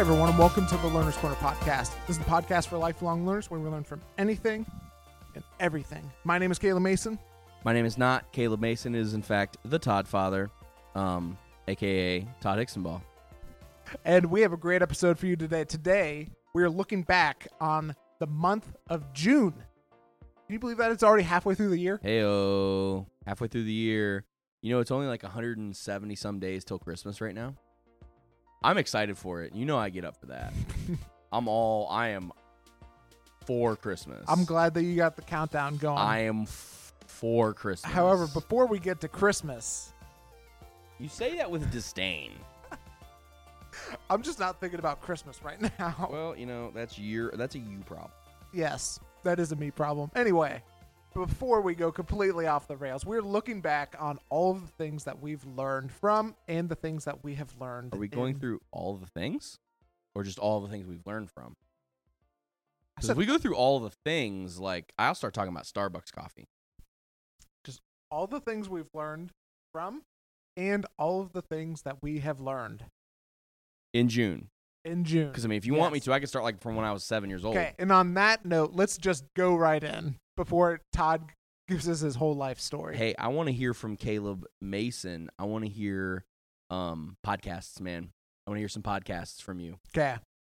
Hi, everyone, and welcome to the Learner's Corner podcast. This is the podcast for lifelong learners where we learn from anything and everything. My name is Caleb Mason. My name is not Caleb Mason. It is in fact the Todd Father, um, aka Todd Hicksonball. And we have a great episode for you today. Today, we are looking back on the month of June. Can you believe that it's already halfway through the year? Heyo, halfway through the year. You know, it's only like 170 some days till Christmas right now. I'm excited for it. You know, I get up for that. I'm all. I am for Christmas. I'm glad that you got the countdown going. I am f- for Christmas. However, before we get to Christmas, you say that with disdain. I'm just not thinking about Christmas right now. Well, you know, that's your that's a you problem. Yes, that is a me problem. Anyway, before we go completely off the rails, we're looking back on all of the things that we've learned from and the things that we have learned. Are we going in- through all the things, or just all the things we've learned from? I said if we go through all the things, like I'll start talking about Starbucks coffee. Just all the things we've learned from and all of the things that we have learned in June. In June. Because I mean, if you want me to, I can start like from when I was seven years old. Okay, and on that note, let's just go right in before Todd gives us his whole life story. Hey, I want to hear from Caleb Mason. I want to hear um podcasts, man. I want to hear some podcasts from you. Okay.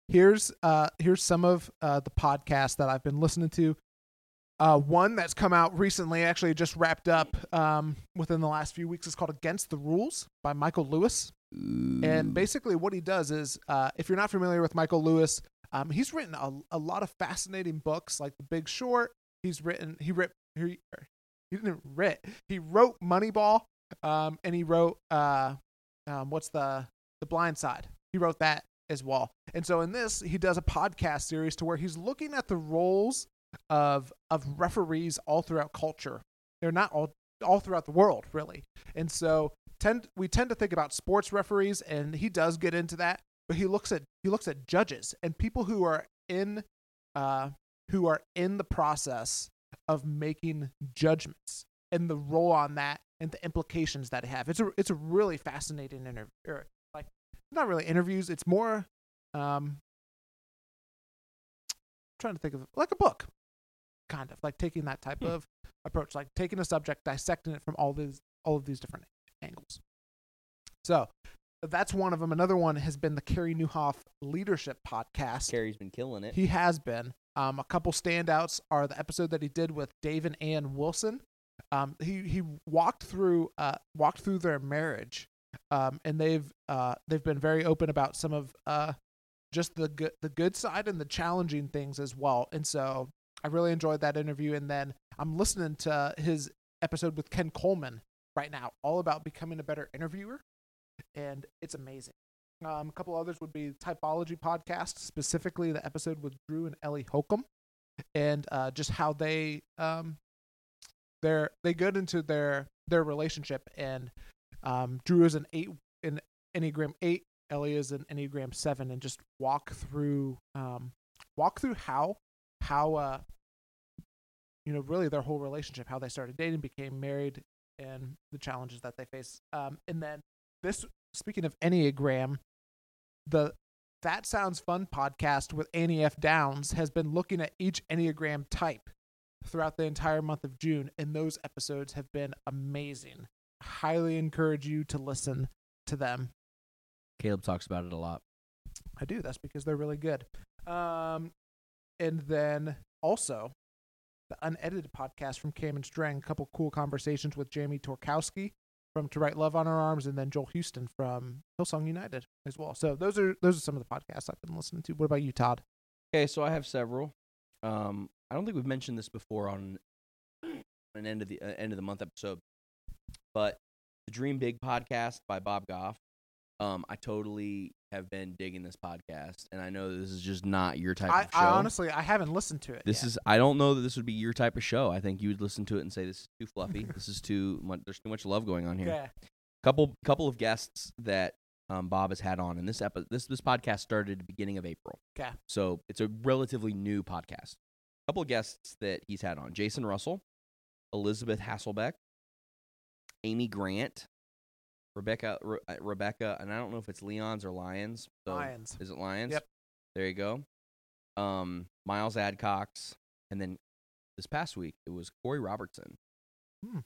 Here's uh here's some of uh the podcasts that I've been listening to. Uh one that's come out recently, actually just wrapped up um within the last few weeks is called Against the Rules by Michael Lewis. And basically what he does is uh if you're not familiar with Michael Lewis, um he's written a, a lot of fascinating books like The Big Short. He's written he writ he, he didn't writ. He wrote Moneyball um and he wrote uh um what's the the blind side. He wrote that as well. And so in this, he does a podcast series to where he's looking at the roles of of referees all throughout culture. They're not all all throughout the world, really. And so tend we tend to think about sports referees, and he does get into that, but he looks at he looks at judges and people who are in uh who are in the process of making judgments and the role on that and the implications that it have. It's a it's a really fascinating interview. Like not really interviews. It's more um trying to think of like a book, kind of like taking that type Hmm. of approach, like taking a subject, dissecting it from all these all of these different angles. So that's one of them. Another one has been the Carey Nieuwhof Leadership Podcast. Carey's been killing it. He has been. Um, a couple standouts are the episode that he did with Dave and Ann Wilson. Um, he he walked through uh walked through their marriage, um, and they've uh they've been very open about some of uh just the good the good side and the challenging things as well. And so I really enjoyed that interview. And then I'm listening to his episode with Ken Coleman right now, all about becoming a better interviewer, and it's amazing. Um, a couple others would be Typology podcast, specifically the episode with Drew and Ellie Holcomb, and uh, just how they um, they're they get into their their relationship. And um, Drew is an eight in Enneagram eight, Ellie is an Enneagram seven, and just walk through um, walk through how how uh you know really their whole relationship, how they started dating, became married, and the challenges that they face. Um, and then this speaking of Enneagram, the That Sounds Fun podcast with Annie F. Downs has been looking at each Enneagram type throughout the entire month of June, and those episodes have been amazing. Highly encourage you to listen to them. Caleb talks about it a lot. I do. That's because they're really good. Um, and then also the unedited podcast from Cameron Strang, a couple cool conversations with Jamie Tworkowski from To Write Love on Her Arms, and then Joel Houston from Hillsong United as well. So those are those are some of the podcasts I've been listening to. What about you, Todd? Okay, so I have several. Um, I don't think we've mentioned this before on an end of the uh, end of the month episode, but the Dream Big podcast by Bob Goff. Um, I totally have been digging this podcast, and I know this is just not your type I, of show. I honestly I haven't listened to it. this yet. is I don't know that this would be your type of show. I think you would listen to it and say this is too fluffy. this is too much. There's too much love going on here. okay. Couple couple of guests that um, Bob has had on, and this epi- this this podcast started at the beginning of April. Okay. So it's a relatively new podcast. A couple of guests that he's had on Jason Russell, Elizabeth Hasselbeck, Amy Grant, Rebecca Re- uh, Rebecca, and I don't know if it's Leon's or Lions. So Lions. Is it Lions? Yep. There you go. Um, Miles Adcox, and then this past week it was Korie Robertson Hmm.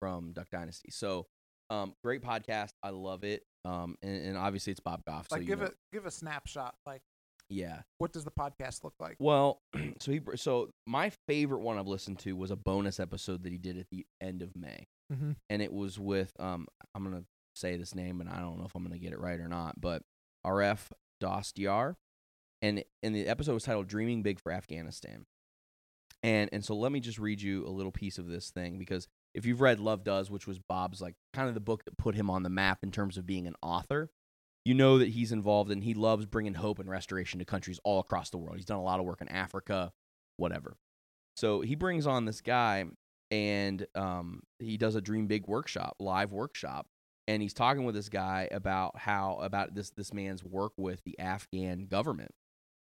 from Duck Dynasty. So, um, great podcast. I love it. Um, and, and obviously it's Bob Goff. So Like you give know, it give a snapshot. Like yeah. what does the podcast look like? Well, so he so my favorite one I've listened to was a bonus episode that he did at the end of May, Mm-hmm. and it was with um I'm gonna say this name, and I don't know if I'm gonna get it right or not, but RF Dostiar, and and the episode was titled "Dreaming Big for Afghanistan," and and so let me just read you a little piece of this thing because if you've read Love Does, which was Bob's like kind of the book that put him on the map in terms of being an author, you know that he's involved and he loves bringing hope and restoration to countries all across the world. He's done a lot of work in Africa, whatever. So he brings on this guy and um, he does a Dream Big workshop, live workshop, and he's talking with this guy about how about this this man's work with the Afghan government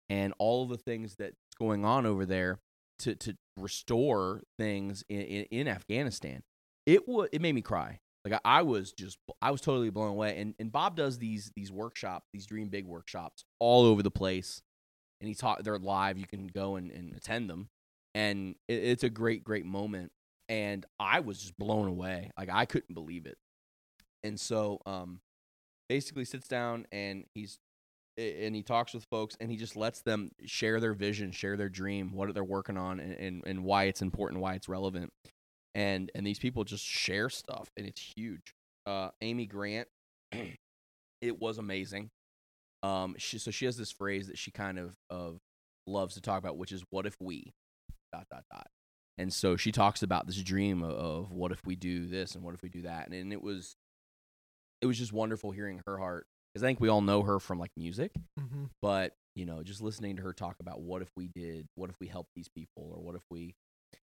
and all the things that's going on over there to to restore things in, in, in Afghanistan. It would it made me cry. Like I, I was just I was totally blown away. And and Bob does these these workshops, these Dream Big workshops all over the place. And he taught they're live. You can go and, and attend them. And it, it's a great, great moment. And I was just blown away. Like I couldn't believe it. And so um basically sits down and he's and he talks with folks and he just lets them share their vision, share their dream, what they're working on and, and, and why it's important, why it's relevant. And and these people just share stuff and it's huge. Uh Amy Grant, it was amazing. Um she so she has this phrase that she kind of of loves to talk about, which is what if we dot dot dot. And so she talks about this dream of, of what if we do this and what if we do that. And, and it was it was just wonderful hearing her heart because I think we all know her from like music, Mm-hmm. but you know, just listening to her talk about what if we did, what if we helped these people, or what if we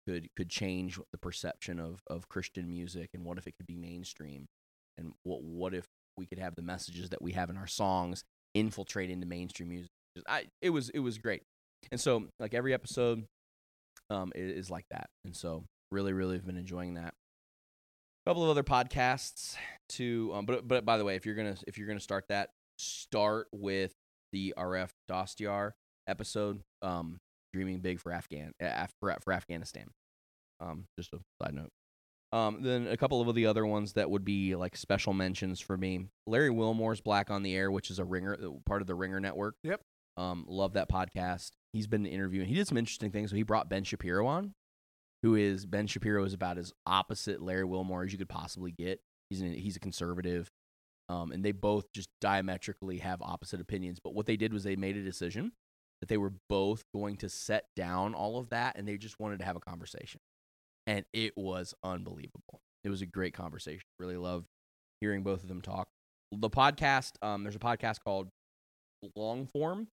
could could change the perception of of Christian music, and what if it could be mainstream, and what what if we could have the messages that we have in our songs infiltrate into mainstream music. I, it was it was great, and so like every episode, um, is like that, and so really really have been enjoying that. Couple of other podcasts to, um, but but by the way, if you're gonna if you're gonna start that, start with the RF Dostiar episode, um, dreaming big for Afghan uh, for, for Afghanistan. Um, just a side note. Um, then a couple of the other ones that would be like special mentions for me. Larry Wilmore's Black on the Air, which is a ringer uh, part of the Ringer Network. Yep. Um, love that podcast. He's been interviewing. He did some interesting things. So he brought Ben Shapiro on, who is Ben Shapiro is about as opposite Larry Wilmore as you could possibly get. He's an, he's a conservative, um, and they both just diametrically have opposite opinions. But what they did was they made a decision that they were both going to set down all of that, and they just wanted to have a conversation, and it was unbelievable. It was a great conversation. Really loved hearing both of them talk. The podcast, um, there's a podcast called Long Form,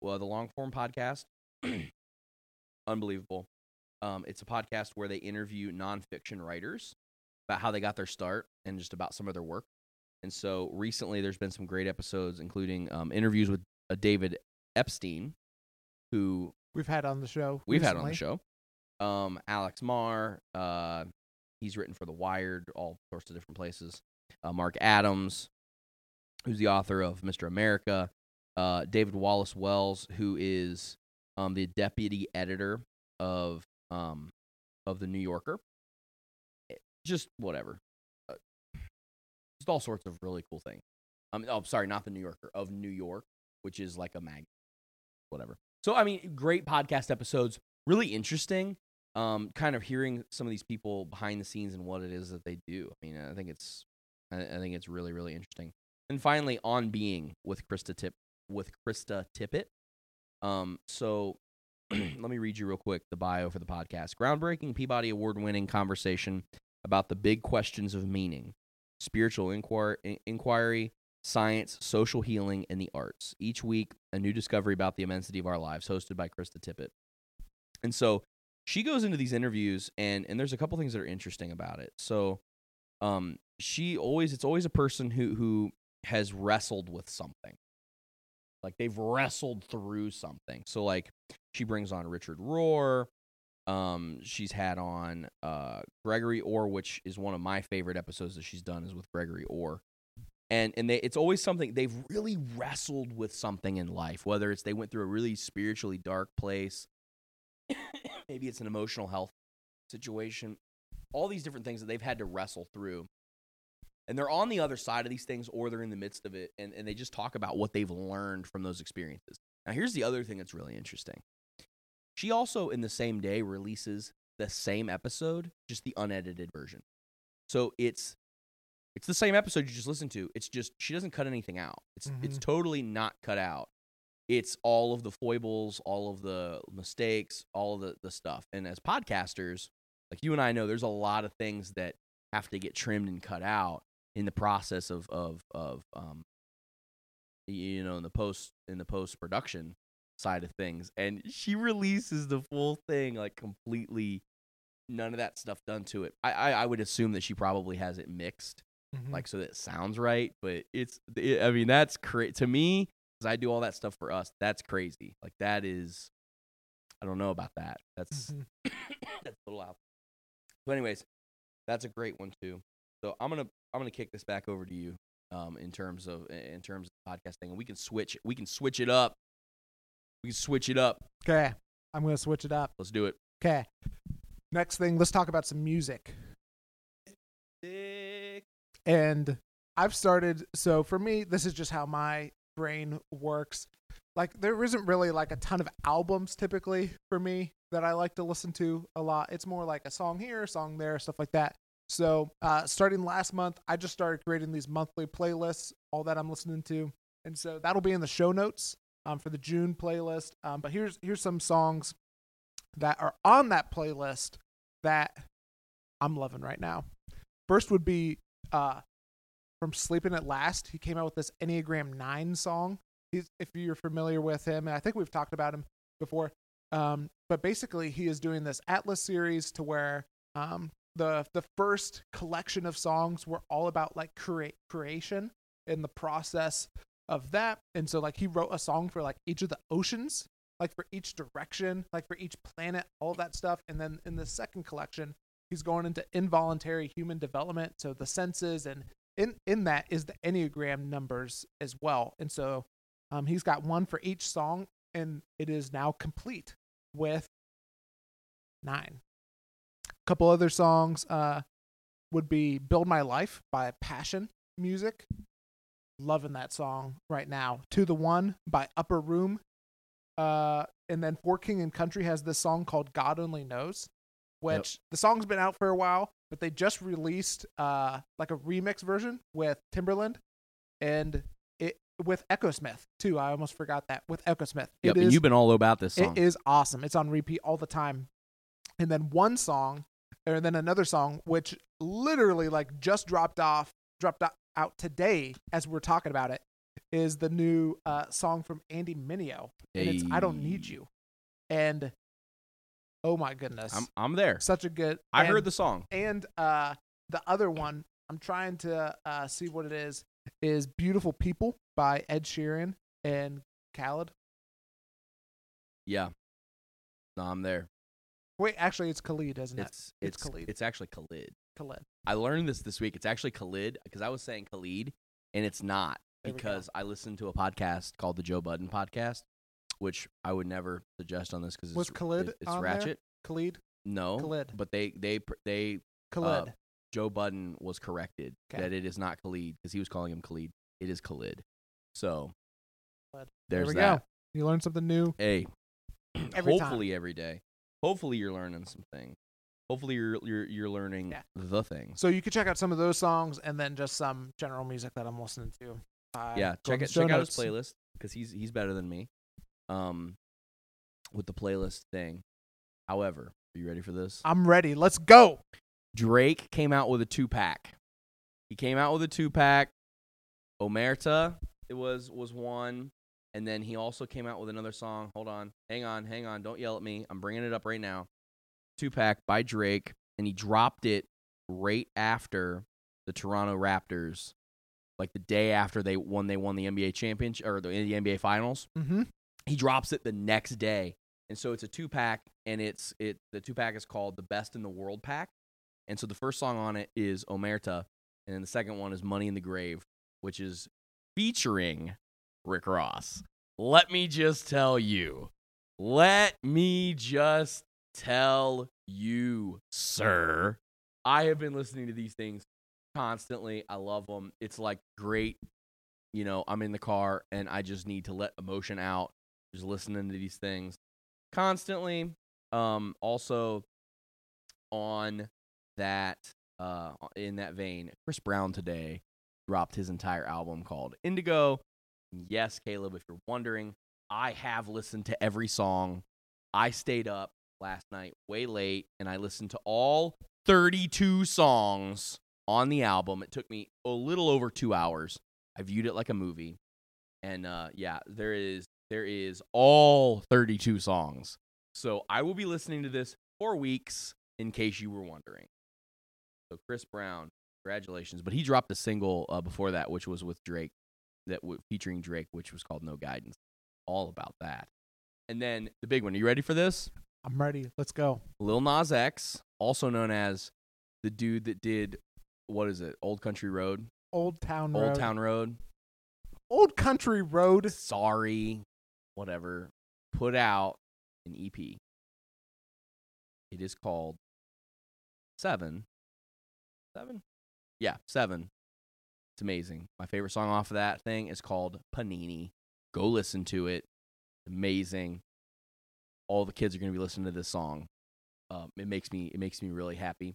well, the Long Form podcast, unbelievable. Um, it's a podcast where they interview nonfiction writers about how they got their start and just about some of their work. And so recently, there's been some great episodes, including um, interviews with uh, David Epstein, who We've had on the show. we've had on the show. Um, Alex Marr, uh, he's written for The Wired, all sorts of different places. Uh, Mark Adams, who's the author of Mr. America. Uh, David Wallace Wells, who is um, the deputy editor of um, of the New Yorker. Eh, Just whatever, uh, just all sorts of really cool things. Um, oh, sorry, not the New Yorker of New York, which is like a mag, whatever. So I mean, great podcast episodes, really interesting. Um, kind of hearing some of these people behind the scenes and what it is that they do. I mean, I think it's, I, I think it's really, really interesting. And finally, on being with Krista Tip with Krista Tippett. Um, so let me read you real quick the bio for the podcast. Groundbreaking Peabody Award winning conversation about the big questions of meaning, spiritual inquir- inquiry, science, social healing, and the arts. Each week, a new discovery about the immensity of our lives, hosted by Krista Tippett. And so she goes into these interviews, and and there's a couple things that are interesting about it. So, um, she always it's always a person who who has wrestled with something. Like they've wrestled through something. So like she brings on Richard Rohr. Um, she's had on uh Gregory Orr, which is one of my favorite episodes that she's done is with Gregory Orr. and and they it's always something they've really wrestled with something in life whether it's they went through a really spiritually dark place maybe it's an emotional health situation all these different things that they've had to wrestle through and they're on the other side of these things or they're in the midst of it and, and they just talk about what they've learned from those experiences now here's the other thing that's really interesting she also in the same day releases the same episode just the unedited version so it's it's the same episode you just listened to. It's just she doesn't cut anything out. It's it's Mhm. totally not cut out. It's all of the foibles, all of the mistakes, all of the, the stuff. And as podcasters, like you and I know, there's a lot of things that have to get trimmed and cut out in the process of of of um you know in the post in the post production side of things. And she releases the full thing like completely none of that stuff done to it. I I, I would assume that she probably has it mixed Mhm. like so that it sounds right but it's it, i mean that's crazy to me because i do all that stuff for us that's crazy like that is i don't know about that that's Mhm. that's a little out so anyways that's a great one too so i'm gonna i'm gonna kick this back over to you um in terms of in terms of podcasting and we can switch we can switch it up we can switch it up Okay, I'm gonna switch it up. let's do it Okay. Next thing, let's talk about some music. And I've started. So for me, this is just how my brain works. Like there isn't really like a ton of albums typically for me that I like to listen to a lot. It's more like a song here, a song there, stuff like that. So uh, starting last month, I just started creating these monthly playlists, all that I'm listening to, and so that'll be in the show notes um, for the June playlist. Um, but here's here's some songs that are on that playlist that I'm loving right now. First would be uh, from Sleeping at Last. He came out with this Enneagram 9 song. He's, if you're familiar with him, and I think we've talked about him before. Um, but basically, he is doing this Atlas series to where um, the the first collection of songs were all about like create creation and the process of that. And so, like, he wrote a song for like each of the oceans, like for each direction, like for each planet, all that stuff. And then in the second collection, he's going into involuntary human development, so the senses, and in in that is the enneagram numbers as well. And so, um, he's got one for each song, and it is now complete with nine. Couple other songs uh, would be "Build My Life" by Passion Music. Loving that song right now. "To the One" by Upper Room. Uh, and then For King and Country has this song called "God Only Knows," which the song's been out for a while, but they just released uh like a remix version with Timbaland and it with Echosmith too. I almost forgot that with Echosmith. yep and you've been all about this song it is awesome. It's on repeat all the time. And then one song, or then another song, which literally like just dropped off, dropped out today as we're talking about it, is the new uh, song from Andy Mineo, and it's "I Don't Need You," and oh my goodness, i'm i'm there such a good. i and- heard the song and uh, the other one, I'm trying to uh, see what it is. Is "Beautiful People" by Ed Sheeran and Khaled. yeah no i'm there Wait, actually, it's Khalid, isn't it? It's It's it's Khalid. it's actually Khalid. Khalid. I learned this this week. It's actually Khalid because I was saying Khalid and it's not There because I listened to a podcast called the Joe Budden podcast, which I would never suggest on this because Was it's, Khalid it- it's on there? ratchet. Khalid. No, Khalid. but they they they Khalid. Uh, Joe Budden was corrected 'Kay. that it is not Khalid because he was calling him Khalid. It is Khalid. So Khalid. there's there we that. go. You learn something new. Hey, Every time. hopefully every day. Hopefully you're learning something. Hopefully you're you're you're learning Yeah. the thing. So you can check out some of those songs and then just some general music that I'm listening to. Uh, yeah, check it. show Check out his playlist because he's he's better than me. Um, with the playlist thing. However, are you ready for this? I'm ready. Let's go. Drake came out with a two pack. He came out with a two pack. Omerta it was was one, and then he also came out with another song. Hold on, hang on, hang on. Don't yell at me. I'm bringing it up right now. Two pack by Drake, and he dropped it right after the Toronto Raptors, like the day after they won. They won the NBA championship or the, the NBA Finals Mm-hmm. he drops it the next day and so it's a two pack and it's it the two pack is called the best in the world pack and so the first song on it is omerta and then the second one is money in the grave which is featuring Rick Ross. Let me just tell you. Let me just tell you, sir. I have been listening to these things constantly. I love them. It's like great. You know, I'm in the car and I just need to let emotion out. Just listening to these things constantly. Um, also on that uh in that vein, Chris Brown today dropped his entire album called Indigo. Yes, Caleb, if you're wondering, I have listened to every song. I stayed up last night way late and I listened to all 32 songs on the album. It took me a little over 2 hours. I viewed it like a movie. And uh yeah, there is there is all 32 songs. So I will be listening to this for weeks in case you were wondering. So Chris Brown, congratulations. But he dropped a single uh, before that, which was with Drake, that w- featuring Drake, which was called No Guidance. All about that. And then the big one. Are you ready for this? I'm ready. Let's go. Lil Nas X, also known as the dude that did what is it? Old Country Road, Old Town Old Road. Town Road. Old Country Road. Sorry, whatever. Put out an EP. It is called Seven. Seven? Yeah, Seven. It's amazing. My favorite song off of that thing is called Panini. Go listen to it. Amazing. All the kids are going to be listening to this song. Um, it makes me it makes me really happy.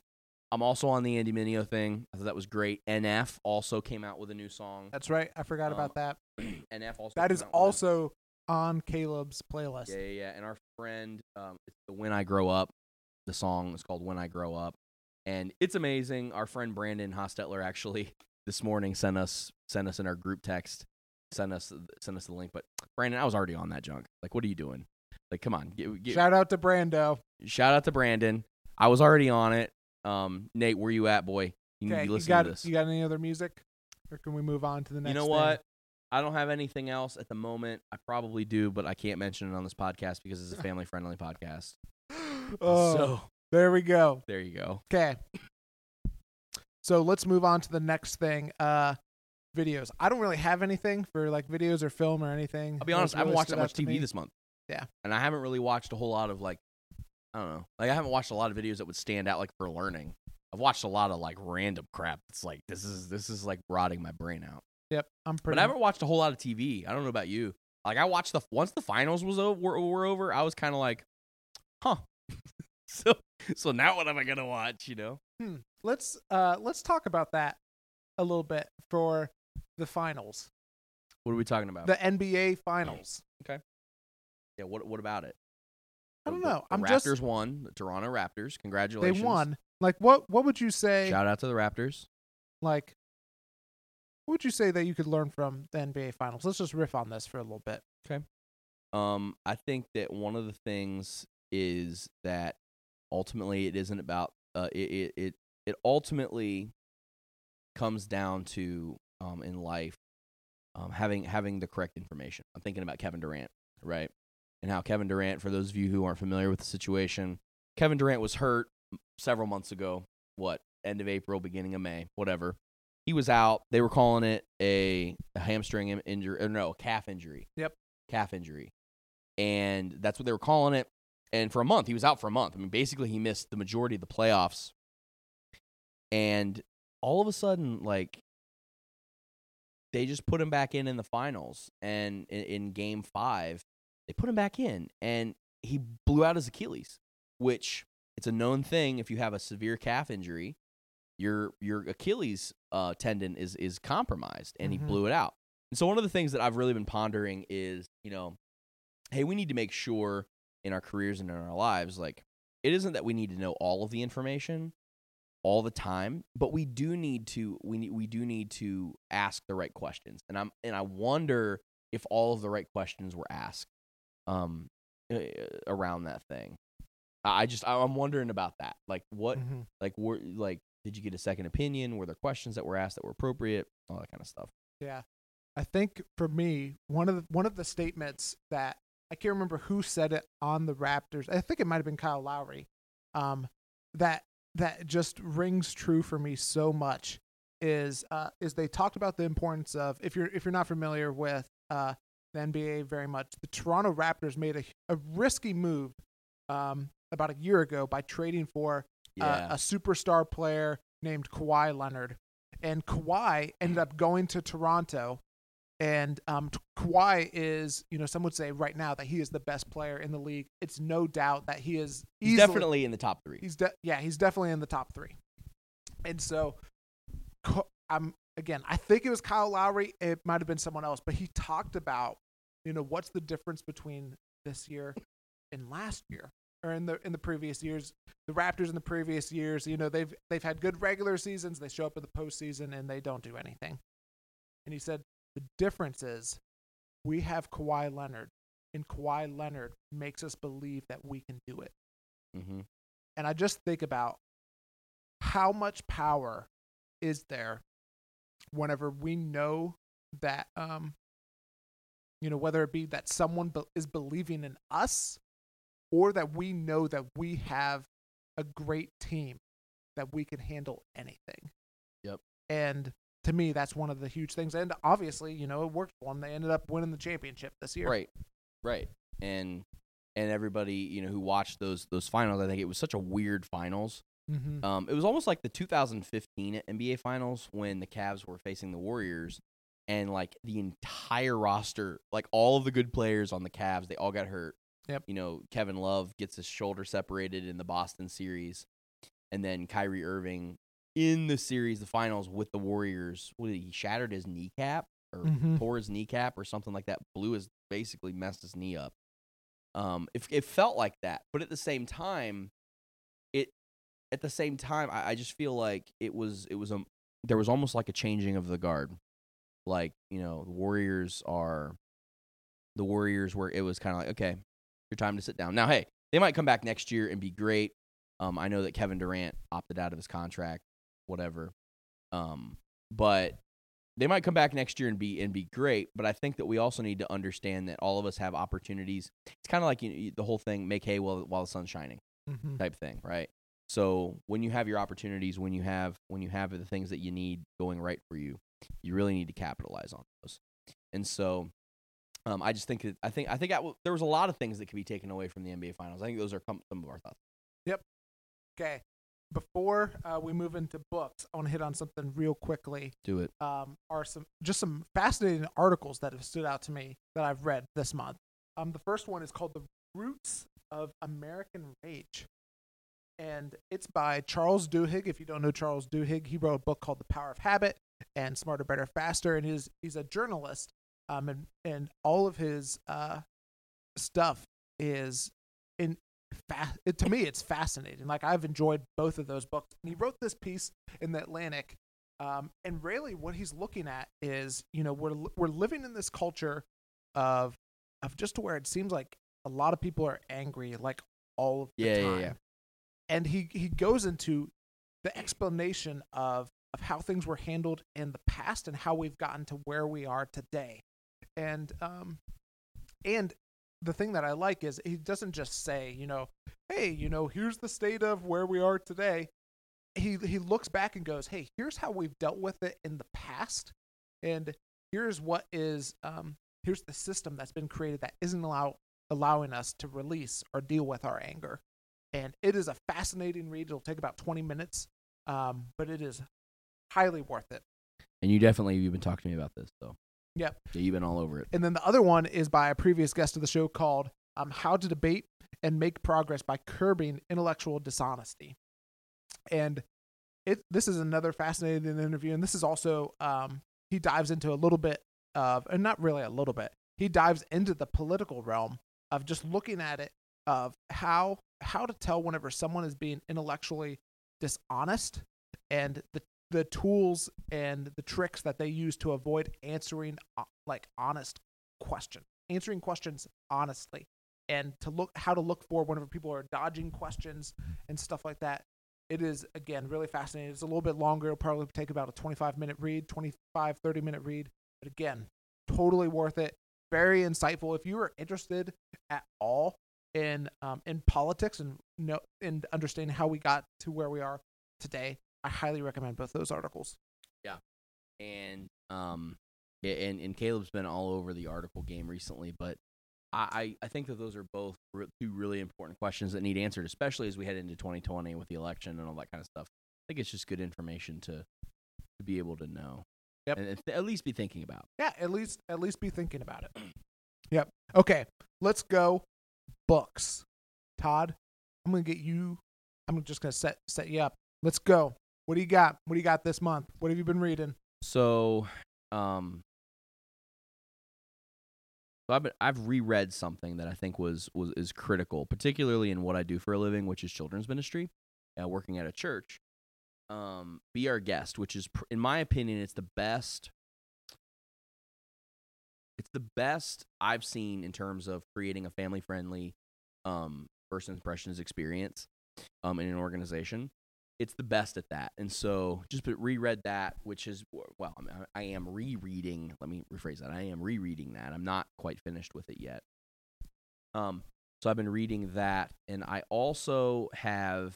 I'm also on the Andy Mineo thing. I thought that was great. NF also came out with a new song. That's right. I forgot Um, about that. NF also That came is out with a- also on Caleb's playlist. yeah, yeah, yeah. And our friend, um, it's the When I Grow Up. The song is called When I Grow Up, and it's amazing. Our friend Brandon Hostetler actually this morning sent us sent us in our group text, sent us sent us the link. But Brandon, I was already on that junk. Like, what are you doing? Like, come on, get, get, Shout out to Brando. shout out to Brandon. I was already on it. Um, Nate, where you at, boy? You need Okay, to be you got to this. you got any other music, or can we move on to the next? You know thing? what? I don't have anything else at the moment. I probably do, but I can't mention it on this podcast because it's a family friendly podcast. Oh, So there we go. there you go. Okay. So let's move on to the next thing. Uh, videos. I don't really have anything for like videos or film or anything. I'll be honest, I haven't watched that much TV this. this month. Yeah. And I haven't really watched a whole lot of like I don't know. Like I haven't watched a lot of videos that would stand out like for learning. I've watched a lot of like random crap. It's like this is this is like rotting my brain out. Yep, I'm pretty. But. I haven't watched a whole lot of TV. I don't know about you. Like I watched the once the finals was over, were, were over, I was kind of like, huh. so so now what am I gonna watch? You know? Hmm. Let's uh let's talk about that a little bit for the finals, What are we talking about? the NBA finals. Okay. Yeah. What what about it? I don't The- know. The I'm Raptors just won. The Toronto Raptors. Congratulations. They won. Like what? What would you say? Shout out to the Raptors. Like, what would you say that you could learn from the NBA finals? Let's just riff on this for a little bit. Okay. Um, I think that one of the things is that ultimately it isn't about uh it it it, it ultimately comes down to um in life um having having the correct information. I'm thinking about Kevin Durant, right? And how Kevin Durant, for those of you who aren't familiar with the situation, Kevin Durant was hurt several months ago. What end of April, beginning of May, whatever. He was out. They were calling it a, a hamstring injury, or no, a calf injury. Yep. calf injury, and that's what they were calling it. And for a month, he was out for a month. I mean, basically, he missed the majority of the playoffs. And all of a sudden, like they just put him back in in the finals, and in, in Game Five, they put him back in, and he blew out his Achilles, which it's a known thing. If you have a severe calf injury, your your Achilles uh, tendon is is compromised, and Mhm. he blew it out. And so one of the things that I've really been pondering is, you know, hey, we need to make sure in our careers and in our lives, like it isn't that we need to know all of the information all the time, but we do need to we need, we do need to ask the right questions. And I'm and I wonder if all of the right questions were asked um around that thing. I I just I'm wondering about that. Like what Mhm. like were like did you get a second opinion? Were there questions that were asked that were appropriate? All that kind of stuff. Yeah. I think for me, one of the one of the statements that I can't remember who said it on the Raptors. I think it might have been Kyle Lowry. Um, that that just rings true for me so much is uh, is they talked about the importance of if you're if you're not familiar with uh, the NBA very much, the Toronto Raptors made a, a risky move um, about a year ago by trading for uh, a superstar player named Kawhi Leonard, and Kawhi ended up going to Toronto. And um, Kawhi is, you know, some would say right now that he is the best player in the league. It's no doubt that he is He's easily, definitely in the top three. He's de- yeah, he's definitely in the top three. And so, I'm again. I think it was Kyle Lowry. It might have been someone else, but he talked about, you know, what's the difference between this year and last year, or in the in the previous years. The Raptors in the previous years, you know, they've they've had good regular seasons. They show up in the postseason and they don't do anything. And he said the difference is we have Kawhi Leonard, and Kawhi Leonard makes us believe that we can do it. hmm And I just think about how much power is there whenever we know that, um, you know, whether it be that someone be- is believing in us or that we know that we have a great team that we can handle anything. Yep. And to me, that's one of the huge things. And obviously, you know, it worked for them. They ended up winning the championship this year. Right, right, and and everybody you know who watched those those finals, I think it was such a weird finals. Mm-hmm. Um, it was almost like the 2015 NBA Finals when the Cavs were facing the Warriors, and like the entire roster, like all of the good players on the Cavs, they all got hurt. Yep. You know, Kevin Love gets his shoulder separated in the Boston series, and then Kyrie Irving in the series, the finals with the Warriors, what he shattered his kneecap or Mhm. tore his kneecap or something like that. Blew his basically messed his knee up. Um, it it felt like that, but at the same time, it at the same time, I, I just feel like it was it was a there was almost like a changing of the guard. Like you know, the Warriors are the Warriors where it was kind of like okay, your time to sit down. Now, hey, they might come back next year and be great. Um, I know that Kevin Durant opted out of his contract, whatever. Um, but they might come back next year and be and be great. But I think that we also need to understand that all of us have opportunities. It's kind of like you the whole thing: make hay while while the sun's shining Mm-hmm. type thing, right? So when you have your opportunities, when you have when you have the things that you need going right for you, you really need to capitalize on those. And so, um, I just think that I think I think I there was a lot of things that could be taken away from the NBA Finals. I think those are some of our thoughts. Yep. Okay. Before uh, we move into books, I want to hit on something real quickly. Do it. Um, are some just some fascinating articles that have stood out to me that I've read this month. Um, the first one is called "The Roots of American Rage," and it's by Charles Duhigg. If you don't know Charles Duhigg, he wrote a book called "The Power of Habit" and "Smarter, Better, Faster," and he's he's a journalist. Um, and and all of his uh stuff is fa- it, to me it's fascinating. Like i've enjoyed both of those books. And he wrote this piece in the atlantic um, and really what he's looking at is you know we're we're living in this culture of of just where it seems like a lot of people are angry like all of the Yeah, yeah, time. yeah. and he he goes into the explanation of of how things were handled in the past and how we've gotten to where we are today. And um and the thing that I like is he doesn't just say, you know, hey, you know, here's the state of where we are today. He he looks back and goes, hey, here's how we've dealt with it in the past, and here's what is um here's the system that's been created that isn't allow allowing us to release or deal with our anger. And it is a fascinating read. It'll take about 20 minutes, um, but it is highly worth it. And you definitely you've been talking to me about this, so Yep. yeah, you've been all over it. And then the other one is by a previous guest of the show called um, How to Debate and Make Progress by Curbing Intellectual Dishonesty. And it this is another fascinating interview. And this is also, um, he dives into a little bit of, and not really a little bit, he dives into the political realm of just looking at it of how how to tell whenever someone is being intellectually dishonest and the the tools and the tricks that they use to avoid answering uh, like honest questions answering questions honestly and to look how to look for whenever people are dodging questions and stuff like that. It is again really fascinating. It's a little bit longer. It'll probably take about a 25 minute read 25 30 minute read. But again totally worth it. Very insightful. If you are interested at all in um, in politics and know and understanding how we got to where we are today i highly recommend both those articles Yeah, and um, and and Caleb's been all over the article game recently, but I I think that those are both re- two really important questions that need answered, especially as we head into 2020 with the election and all that kind of stuff. I think it's just good information to to be able to know. Yep. and, and th- at least be thinking about. Yeah, at least at least be thinking about it. Yep. Okay, let's go. Books. Todd, I'm gonna get you. I'm just gonna set set you up. Let's go. What do you got? What do you got this month? What have you been reading? So, um, so I've been, I've reread something that I think was was is critical, particularly in what I do for a living, which is children's ministry, uh, working at a church. Um, be our guest, which is, pr- in my opinion, it's the best. It's the best I've seen in terms of creating a family friendly, um, first impressions experience, um, in an organization it's the best at that. And so just but reread that, which is well, I, mean, I am rereading. Let me rephrase that. I am rereading that. I'm not quite finished with it yet. Um, so I've been reading that, and I also have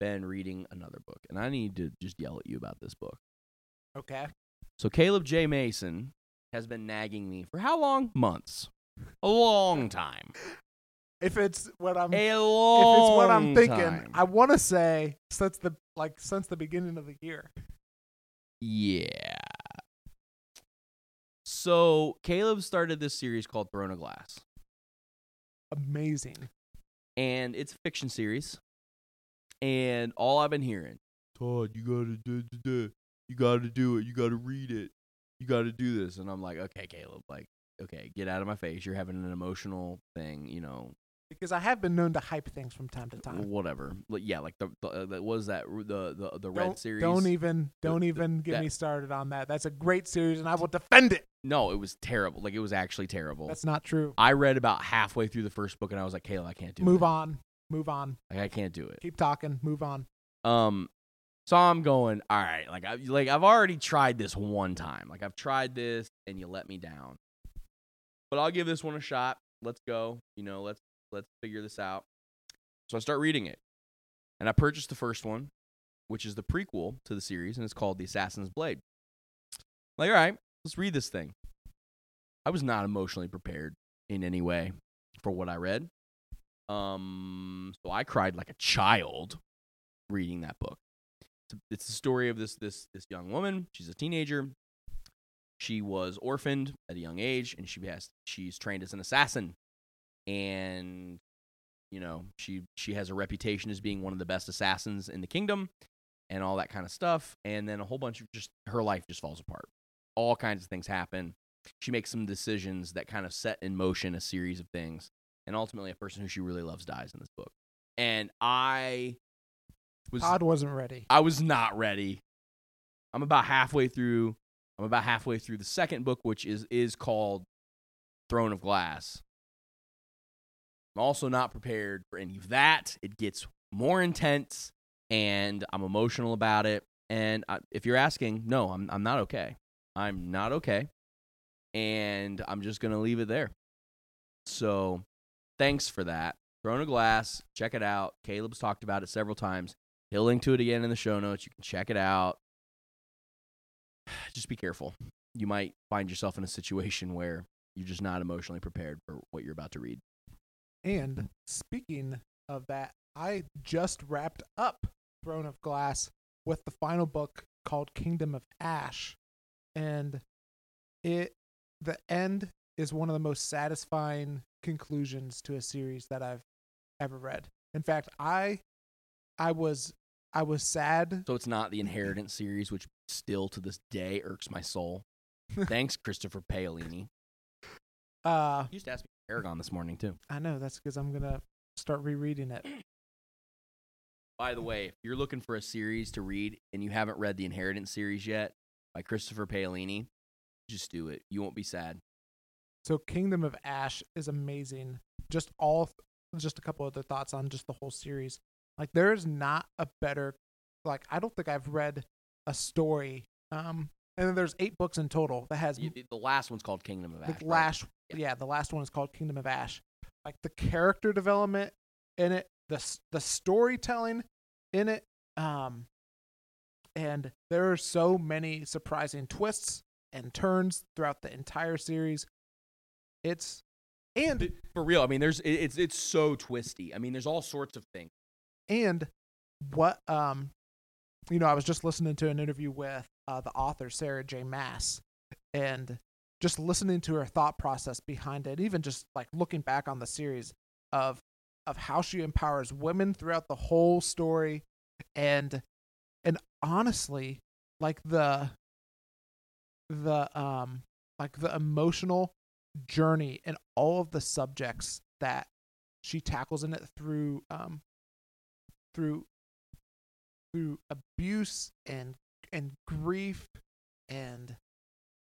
been reading another book, and I need to just yell at you about this book. Okay. So Caleb J. Mason has been nagging me for how long? Months. A long time. If it's what I'm A long if it's what I'm thinking, time. I want to say since the like since the beginning of the year. Yeah. So Caleb started this series called Throne of Glass, Amazing. and it's a fiction series. And all I've been hearing, Todd, you gotta do, do, do. you gotta do it, you gotta read it, you gotta do this, and I'm like, okay, Caleb, like, okay, get out of my face. You're having an emotional thing, you know, Because I have been known to hype things from time to time. whatever. Yeah, like the, the uh, the- what was that the the the red don't, series? Don't even don't the- even get that- me started on that. That's a great series, and I will defend it. no, it was terrible. Like it was actually terrible. That's not true. I read about halfway through the first book, and I was like, Caleb, I can't do Move it. Move on. Move on. Like I can't do it. Keep talking. Move on. Um, so I'm going. All right, like I like I've already tried this one time. Like I've tried this, and you let me down. But I'll give this one a shot. Let's go. You know, let's let's figure this out. So I start reading it, and I purchased the first one, which is the prequel to the series, and it's called The Assassin's Blade. Like, all right, let's read this thing. I was not emotionally prepared in any way for what I read. Um, so I cried like a child reading that book. It's, it's the story of this this this young woman. She's a teenager. She was orphaned at a young age, and she has she's trained as an assassin, and you know she she has a reputation as being one of the best assassins in the kingdom, and all that kind of stuff. And then a whole bunch of just her life just falls apart. All kinds of things happen. She makes some decisions that kind of set in motion a series of things, and ultimately, a person who she really loves dies in this book. And I was Todd wasn't ready. I was not ready. I'm about halfway through. I'm about halfway through the second book, which is is called Throne of Glass. I'm also not prepared for any of that. It gets more intense, and I'm emotional about it. And I, if you're asking, no, I'm I'm not okay. I'm not okay, and I'm just gonna leave it there. So, thanks for that. Throne of Glass, check it out. Caleb's talked about it several times. He'll link to it again in the show notes. You can check it out. Just be careful. You might find yourself in a situation where you're just not emotionally prepared for what you're about to read. And speaking of that, I just wrapped up Throne of Glass with the final book called Kingdom of Ash. And it the end is one of the most satisfying conclusions to a series that I've ever read. In fact, I I was I was sad. So it's not the Inheritance series, which still to this day irks my soul. Thanks, Christopher Paolini. Uh You used to ask me Eragon this morning too. I know that's because I'm gonna start rereading it. By the way, if you're looking for a series to read and you haven't read the Inheritance series yet by Christopher Paolini, just do it. You won't be sad. So Kingdom of Ash is amazing. Just all just a couple other thoughts on just the whole series. Like there is not a better like I don't think I've read a story um and then there's 8 books in total that has You- the last one's called Kingdom of Ash. the right? last Yeah. yeah. the last one is called Kingdom of Ash. Like the character development in it, the the storytelling in it, um and there are so many surprising twists and turns throughout the entire series. It's and For real, I mean, there's it's it's so twisty. I mean, there's all sorts of things. and what um you know i was just listening to an interview with uh, the author sarah j. Maas and just listening to her thought process behind it even just like looking back on the series of of how she empowers women throughout the whole story and and honestly like the the um like the emotional journey and all of the subjects that she tackles in it through um through through abuse and and grief and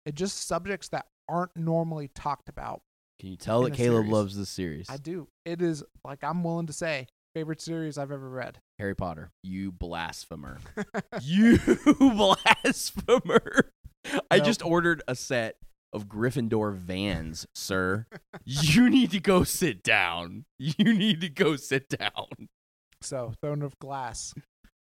it just subjects that aren't normally talked about. Can you tell that Caleb series. loves this series? I do. It is like I'm willing to say favorite series I've ever read. Harry Potter, you blasphemer. you blasphemer. I just ordered a set of Gryffindor vans, sir. you need to go sit down. You need to go sit down. so Throne of Glass,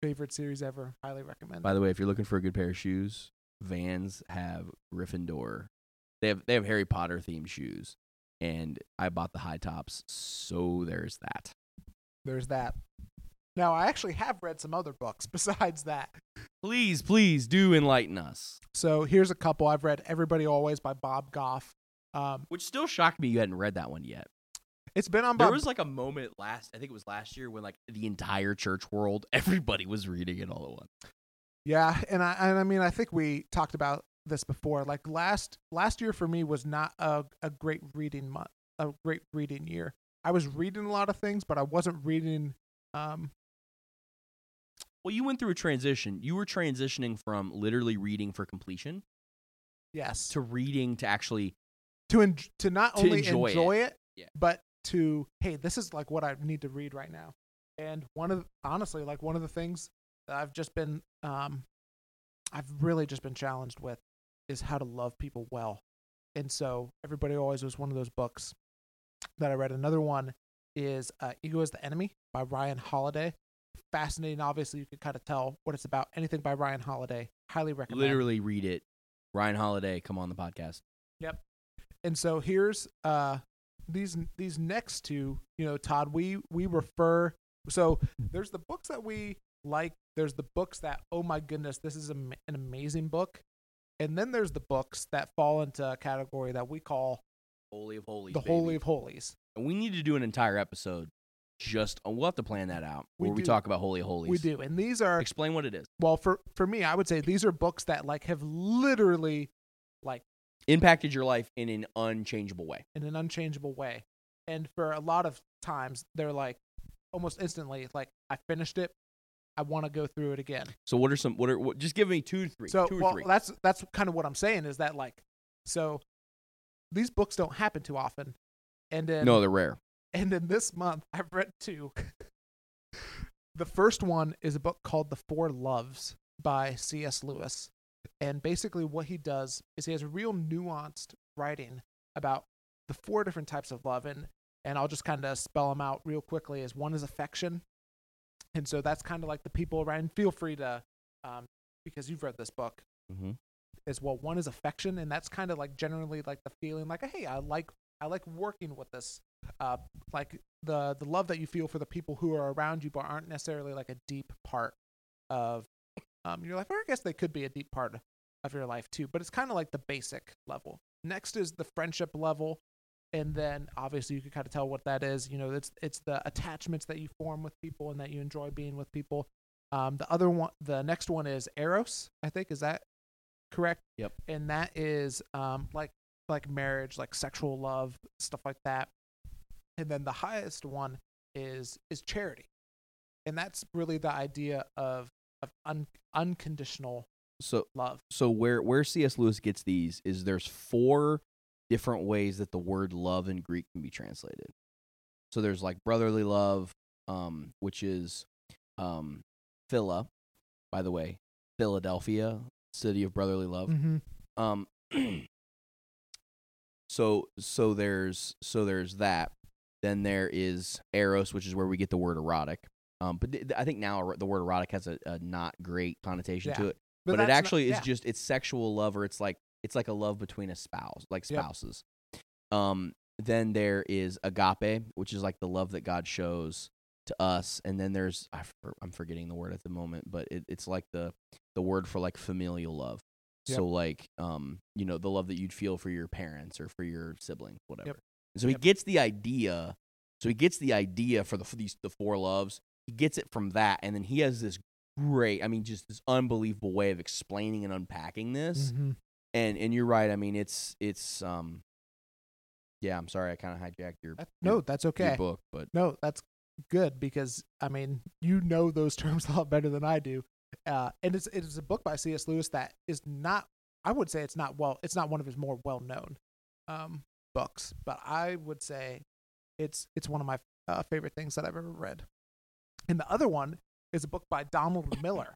favorite series ever. Highly recommend. By the way, if you're looking for a good pair of shoes, Vans have Gryffindor. They have they have Harry Potter themed shoes, and I bought the high tops. So there's that. There's that. Now I actually have read some other books besides that. Please, please do enlighten us. So here's a couple I've read. Everybody Always by Bob Goff. Um, Which still shocked me you hadn't read that one yet. It's been on There was like a moment last, I think it was last year, when like the entire church world, everybody was reading it all at once. Yeah, and I and I mean I think we talked about this before. Like last last year for me was not a a great reading month, a great reading year. I was reading a lot of things, but I wasn't reading. Um, Well, you went through a transition. You were transitioning from literally reading for completion yes, to reading to actually to en- to not to only enjoy enjoy, it. it, Yeah. but to hey, this is like what I need to read right now. And one of honestly, like one of the things that I've just been, um, I've really just been challenged with is how to love people well. And so everybody always was one of those books that I read. Another one is uh, Ego is the Enemy by Ryan Holiday. Fascinating. Obviously, you can kind of tell what it's about. Anything by Ryan Holiday, highly recommend. literally read it. Ryan Holiday, come on the podcast. Yep. And so here's uh these these next two you know todd we we refer so there's the books that we like there's the books that oh my goodness this is am- an amazing book and then there's the books that fall into a category that we call Holy of Holies. the baby. holy of holies And we need to do an entire episode just, uh, we'll have to plan that out We where we do. talk about Holy Holies. we do and these are Explain what it is. well for for me i would say these are books that like have literally like Impacted your life in an unchangeable way. in an unchangeable way. And for a lot of times, they're like almost instantly, like I finished it, I want to go through it again. So what are some, what are, what, just give me two three. So, two or well, three. that's that's kind of what I'm saying is that like, so these books don't happen too often, and then no, they're rare. and in this month I've read two. the first one is a book called The Four Loves by C.S. Lewis. And basically what he does is he has real nuanced writing about the four different types of love and and I'll just kind of spell them out real quickly as one is affection. And so that's kind of like the people around feel free to um because you've read this book Mm-hmm. as well. One is affection, and that's kind of like generally like the feeling like, hey, I like I like working with this, uh, like the the love that you feel for the people who are around you, but aren't necessarily like a deep part of um your life. Or I guess they could be a deep part of your life too, but it's kind of like the basic level. Next is the friendship level. And then obviously you can kind of tell what that is. You know, it's it's the attachments that you form with people and that you enjoy being with people. Um, the other one, the next one is eros. I think is that correct? Yep. And that is um like like marriage, like sexual love, stuff like that. And then the highest one is is charity, and that's really the idea of of un, unconditional So, love. so where where C.S. Lewis gets these is there's four different ways that the word love in Greek can be translated. So there's like brotherly love, um, which is um, phila, by the way, Philadelphia, city of brotherly love. Mm-hmm. Um, so so there's so there's that. Then there is eros, which is where we get the word erotic. Um, but th- I think now er- the word erotic has a, a not great connotation to it. But, it that's not- actually is just it's sexual love, or it's like it's like a love between a spouse, like Yep. spouses. Um, then there is agape, which is like the love that God shows to us, and then there's I for, I'm forgetting the word at the moment, but it, it's like the the word for like familial love. Yep. So like um you know the love that you'd feel for your parents or for your siblings, whatever. Yep. So he gets the idea. So he gets the idea for the for these the four loves. He gets it from that, and then he has this great, I mean, just this unbelievable way of explaining and unpacking this. Mhm. And and you're right. I mean, it's it's um, yeah. I'm sorry, I kind of hijacked your, That- your no, that's your okay. book, but No, that's good because I mean you know those terms a lot better than I do. Uh, and it's it is a book by C.S. Lewis that is not I would say it's not well it's not one of his more well known um, books, but I would say it's it's one of my uh, favorite things that I've ever read. And the other one is a book by Donald Miller,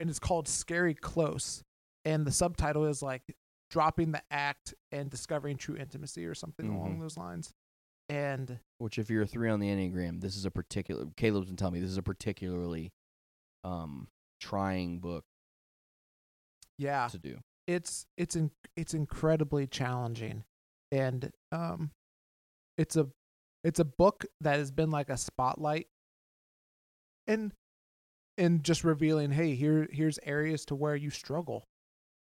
and it's called Scary Close, and the subtitle is like dropping the act and discovering true intimacy or something along Mhm. those lines. And which if you're a three on the enneagram, this is a particular. Caleb's been telling me this is a particularly um trying book yeah, to do. it's it's in, it's incredibly challenging and um it's a it's a book that has been like a spotlight and and just revealing hey here here's areas to where you struggle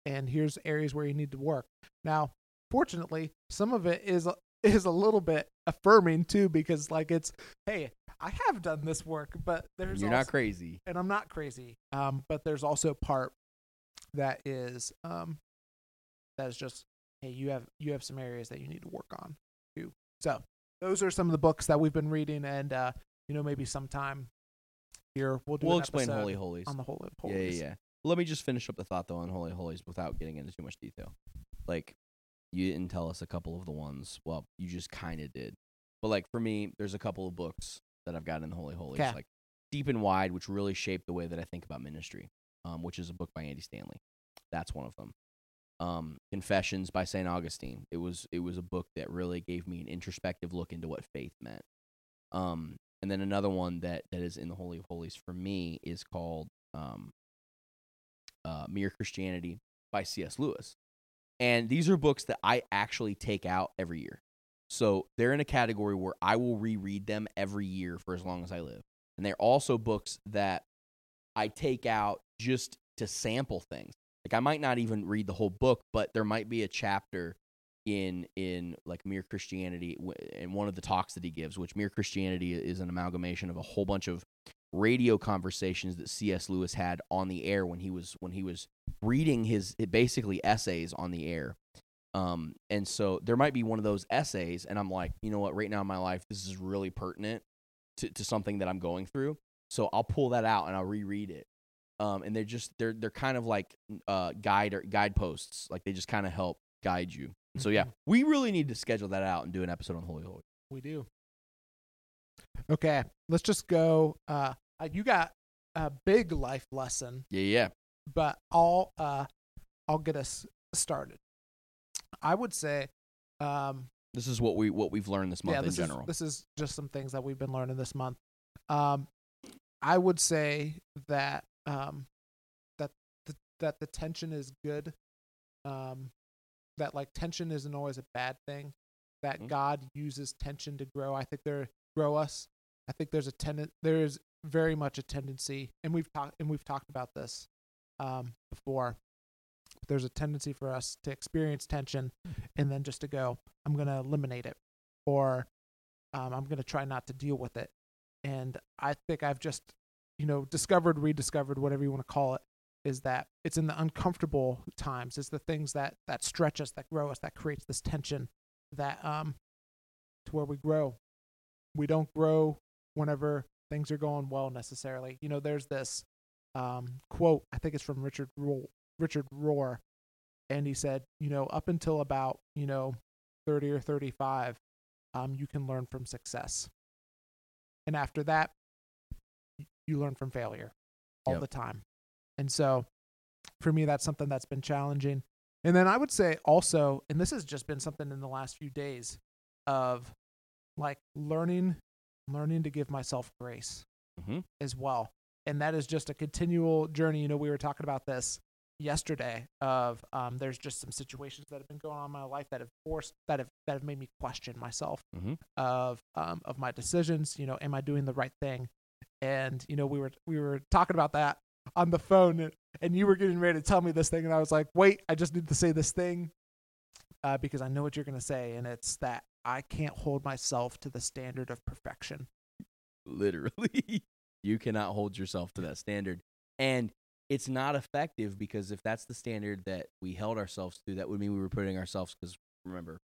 and here's areas where you need to work now fortunately some of it is a- is a little bit affirming too because like it's hey i have done this work but there's You're also, not crazy. and I'm not crazy. Um, but there's also part that is um that is just hey, you have you have some areas that you need to work on too. So those are some of the books that we've been reading, and uh, you know maybe sometime here we'll do We'll explain Holy Holies. on the Holy Yeah, Holies. yeah, yeah. Let me just finish up the thought though on Holy Holies without getting into too much detail. Like, you didn't tell us a couple of the ones. Well, you just kind of did. But like for me, there's a couple of books that I've got in the Holy Holies, 'Kay. like Deep and Wide, which really shaped the way that I think about ministry. Um, which is a book by Andy Stanley. That's one of them. Um, Confessions by Saint Augustine. It was it was a book that really gave me an introspective look into what faith meant. Um, and then another one that that is in the Holy of Holies for me is called um, uh, Mere Christianity by C.S. Lewis. And these are books that I actually take out every year. So they're in a category where I will reread them every year for as long as I live. And they're also books that I take out just to sample things. Like I might not even read the whole book, but there might be a chapter in in like Mere Christianity in one of the talks that he gives, which Mere Christianity is an amalgamation of a whole bunch of radio conversations that C.S. Lewis had on the air when he was when he was reading his basically essays on the air. Um, and so there might be one of those essays, and I'm like, you know what, right now in my life, this is really pertinent to, to something that I'm going through. So I'll pull that out and I'll reread it. Um, and they're just they're they're kind of like uh guide or guideposts, like they just kind of help guide you. So yeah, we really need to schedule that out and do an episode on Holy Holy. We do. Okay, let's just go. Uh, uh, you got a big life lesson, Yeah, yeah. but I'll uh, I'll get us started. I would say, um, This is what we what we've learned this month yeah, in general. is this is just some things that we've been learning this month. Um, I would say that um, that the, that the tension is good. Um, that like tension isn't always a bad thing. That Mhm. God uses tension to grow. I think there grow us. I think there's a tendon. There is very much a tendency, and we've talked and we've talked about this um, before. There's a tendency for us to experience tension, and then just to go, I'm going to eliminate it, or um, I'm going to try not to deal with it. And I think I've just, you know, discovered, rediscovered, whatever you want to call it, is that it's in the uncomfortable times, it's the things that that stretch us, that grow us, that creates this tension, that um, to where we grow. We don't grow whenever things are going well necessarily. You know, there's this um, quote. I think it's from Richard Ro- Richard Rohr, and he said, you know, up until about you know 30 or 35, um, you can learn from success. And after that, you learn from failure all Yep. the time. And so for me, that's something that's been challenging. And then I would say also, and this has just been something in the last few days of like learning, learning to give myself grace. Mhm. as well. And that is just a continual journey. You know, we were talking about this yesterday of um, there's just some situations that have been going on in my life that have forced that have that have made me question myself Mhm. of um, of my decisions. You know, am I doing the right thing? And you know, we were we were talking about that on the phone, and, you were getting ready to tell me this thing, and I was like, wait, I just need to say this thing uh, because I know what you're gonna say, and it's that I can't hold myself to the standard of perfection. literally. You cannot hold yourself to that standard. And it's not effective because if that's the standard that we held ourselves to that would mean we were putting ourselves because remember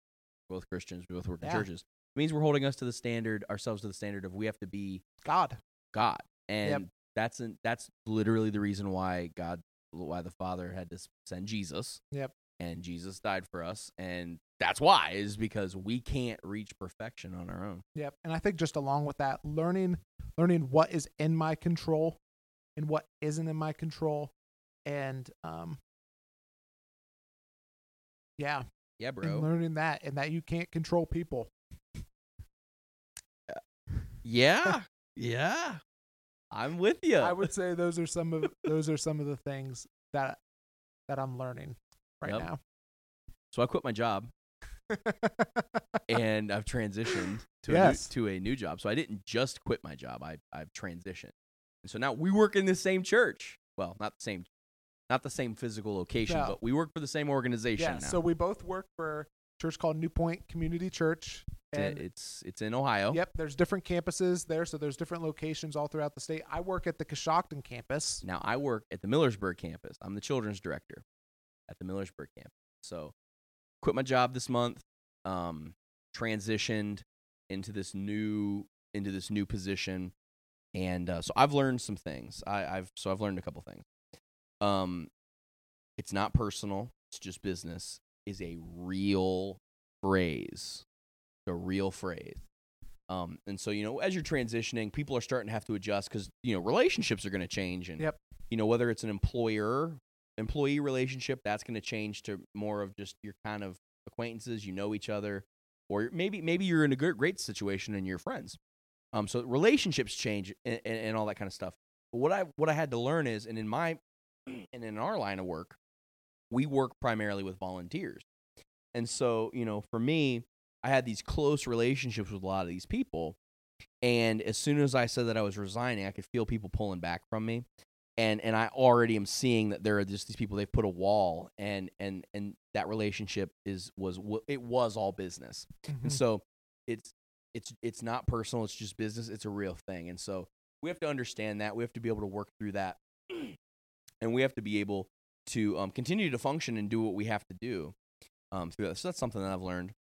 both christians we both work in Yeah. churches it means we're holding us to the standard ourselves to the standard of we have to be God, god. And that's an, that's literally the reason why god why the father had to send jesus Yep. and jesus died for us and that's why is because we can't reach perfection on our own Yep. And I think just along with that, learning learning what is in my control and what isn't in my control. And um yeah, yeah bro. and learning that and that you can't control people. Yeah, yeah. I'm with you. I would say those are some of those are some of the things that that I'm learning right Yep. now. so I quit my job and I've transitioned to Yes. a new, to a new job. So I didn't just quit my job. I I've transitioned. And so now we work in the same church. Well, not the same not the same physical location, No. but we work for the same organization yeah, now. so we both work for church called New Point Community Church. It's- And it's it's in Ohio. Yep, there's different campuses there, so there's different locations all throughout the state. I work at the Coshocton campus. Now I work at the Millersburg campus. I'm the children's director at the Millersburg campus. So quit my job this month. Um, transitioned into this new into this new position, and uh, so I've learned some things. I, I've so I've learned a couple things. Um, it's not personal. It's just business. Is a real phrase, a real phrase. Um, and so you know, as you're transitioning, people are starting to have to adjust because you know relationships are going to change, and Yep. you know whether it's an employer employee relationship, that's going to change to more of just your kind of acquaintances. You know each other, or maybe maybe you're in a good, great situation and you're friends. Um, so relationships change and, and, and all that kind of stuff. But what I what I had to learn is, and in my and in our line of work, we work primarily with volunteers, and so you know for me, I had these close relationships with a lot of these people. And as soon as I said that I was resigning, I could feel people pulling back from me. And and I already am seeing that there are just these people they've put a wall and and and that relationship is was it was all business. Mhm. And so it's it's it's not personal, it's just business, it's a real thing. And so we have to understand that. We have to be able to work through that. And we have to be able to um, continue to function and do what we have to do um, through that. So that's something that I've learned.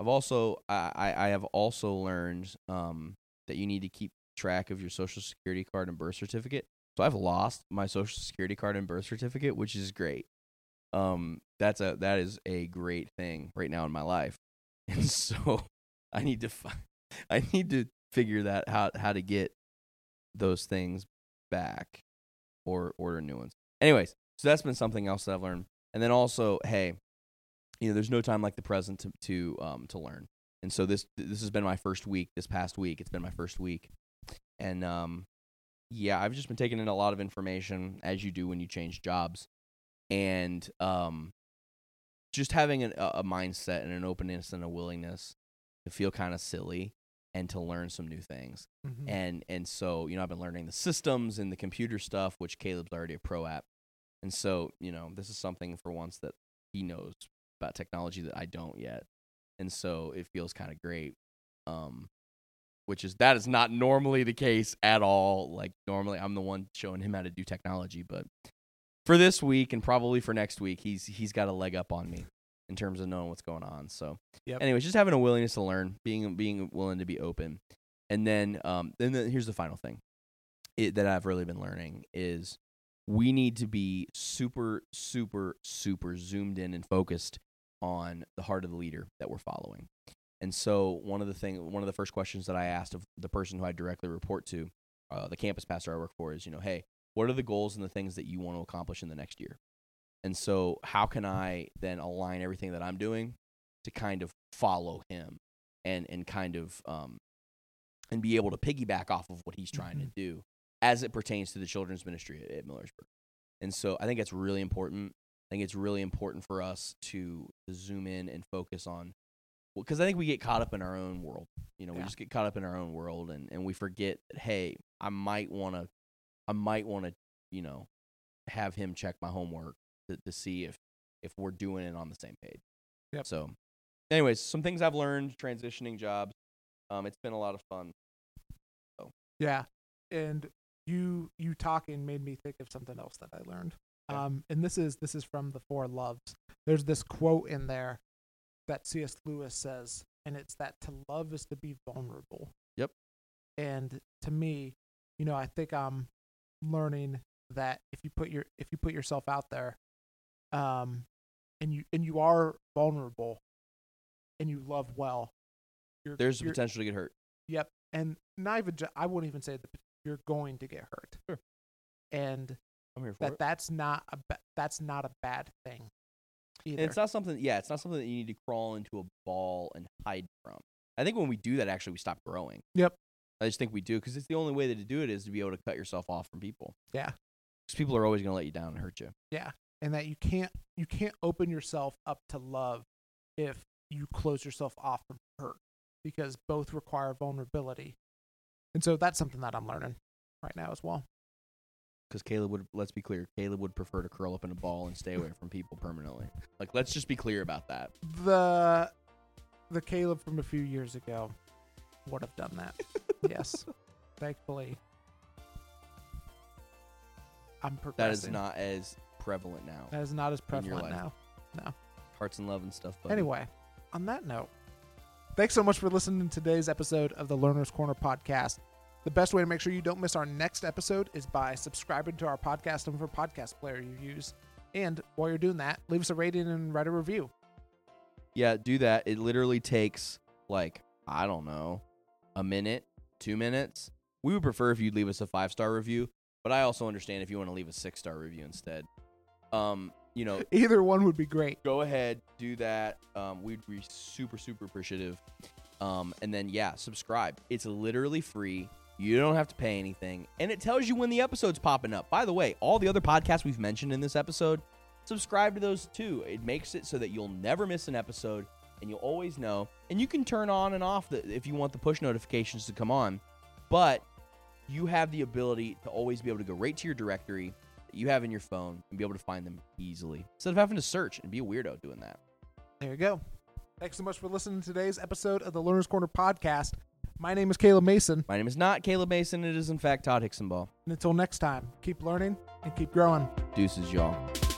I've also I, I have also learned um, that you need to keep track of your social security card and birth certificate. So I've lost my social security card and birth certificate, which is great. Um, that's a that is a great thing right now in my life, and so I need to find, I need to figure that how how to get those things back or order new ones. Anyways, so that's been something else that I've learned, and then also, hey, you know, there's no time like the present to to um to learn. And so this this has been my first week. This past week, it's been my first week, and um, yeah, I've just been taking in a lot of information as you do when you change jobs, and um, just having an, a a mindset and an openness and a willingness to feel kind of silly and to learn some new things. Mhm. And and so, you know, I've been learning the systems and the computer stuff, which Caleb's already a pro at. And so, you know, this is something for once that he knows about technology that I don't yet. And so it feels kind of great. Um which is that is not normally the case at all. Like normally I'm the one showing him how to do technology, but for this week and probably for next week, he's he's got a leg up on me in terms of knowing what's going on. So Yep. anyways, just having a willingness to learn, being being willing to be open. And then um and then here's the final thing it, that I've really been learning is we need to be super super super zoomed in and focused on the heart of the leader that we're following. And so one of the thing one of the first questions that I asked of the person who I directly report to, uh, the campus pastor I work for is, you know, hey, what are the goals and the things that you want to accomplish in the next year? And so how can I then align everything that I'm doing to kind of follow him and and kind of um and be able to piggyback off of what he's trying to Mhm. do as it pertains to the children's ministry at, at Millersburg. And so I think that's really important. I think it's really important for us to, to zoom in and focus on because I think we get caught up in our own world. You know, we just get caught up in our own world and, and we forget that hey, I might want to I might want to, you know, have him check my homework to, to see if if we're doing it on the same page. Yep. So, anyways, some things I've learned transitioning jobs. Um, it's been a lot of fun. So. Yeah, and you you talking made me think of something else that I learned. Yeah. Um, and this is this is from the Four Loves. There's this quote in there that C.S. Lewis says, and it's that to love is to be vulnerable. Yep. And to me, you know, I think I'm learning that if you put your if you put yourself out there, um, and you and you are vulnerable, and you love well, you're, There's the potential to get hurt. Yep, and not even ju- I wouldn't even say that you're going to get hurt. Sure. And I'm here for that it. that's not a ba- that's not a bad thing. Either. It's not something. Yeah, it's not something that you need to crawl into a ball and hide from. I think when we do that, actually, we stop growing. Yep. I just think we do because it's the only way that to do it is to be able to cut yourself off from people. Yeah. Because people are always going to let you down and hurt you. Yeah, and that you can't you can't open yourself up to love if you close yourself off from hurt because both require vulnerability. And so that's something that I'm learning right now as well. Because Caleb would, let's be clear, Caleb would prefer to curl up in a ball and stay away from people permanently. Like, let's just be clear about that. The the Caleb from a few years ago would have done that. yes. Thankfully. I'm That progressing. is not as prevalent now. that is not as prevalent life. now. Hearts and love and stuff. But Anyway, on that note, thanks so much for listening to today's episode of the Learner's Corner podcast. The best way to make sure you don't miss our next episode is by subscribing to our podcast on whatever podcast player you use. And while you're doing that, leave us a rating and write a review. yeah, do that. It literally takes like I don't know, a minute, two minutes. We would prefer if you'd leave us a five star review, but I also understand if you want to leave a six star review instead. Um, you know, Either one would be great. go ahead, do that. Um, we'd be super, super appreciative. Um, and then yeah, subscribe. It's literally free. You don't have to pay anything, and it tells you when the episode's popping up. By the way, all the other podcasts we've mentioned in this episode, subscribe to those too. It makes it so that you'll never miss an episode, and you'll always know. And you can turn on and off the if you want the push notifications to come on, but you have the ability to always be able to go right to your directory that you have in your phone and be able to find them easily instead of having to search and be a weirdo doing that. There you go. Thanks so much for listening to today's episode of the Learner's Corner podcast. My name is Caleb Mason. My name is not Caleb Mason. It is, in fact, Todd Hicksonball. And until next time, keep learning and keep growing. Deuces, y'all.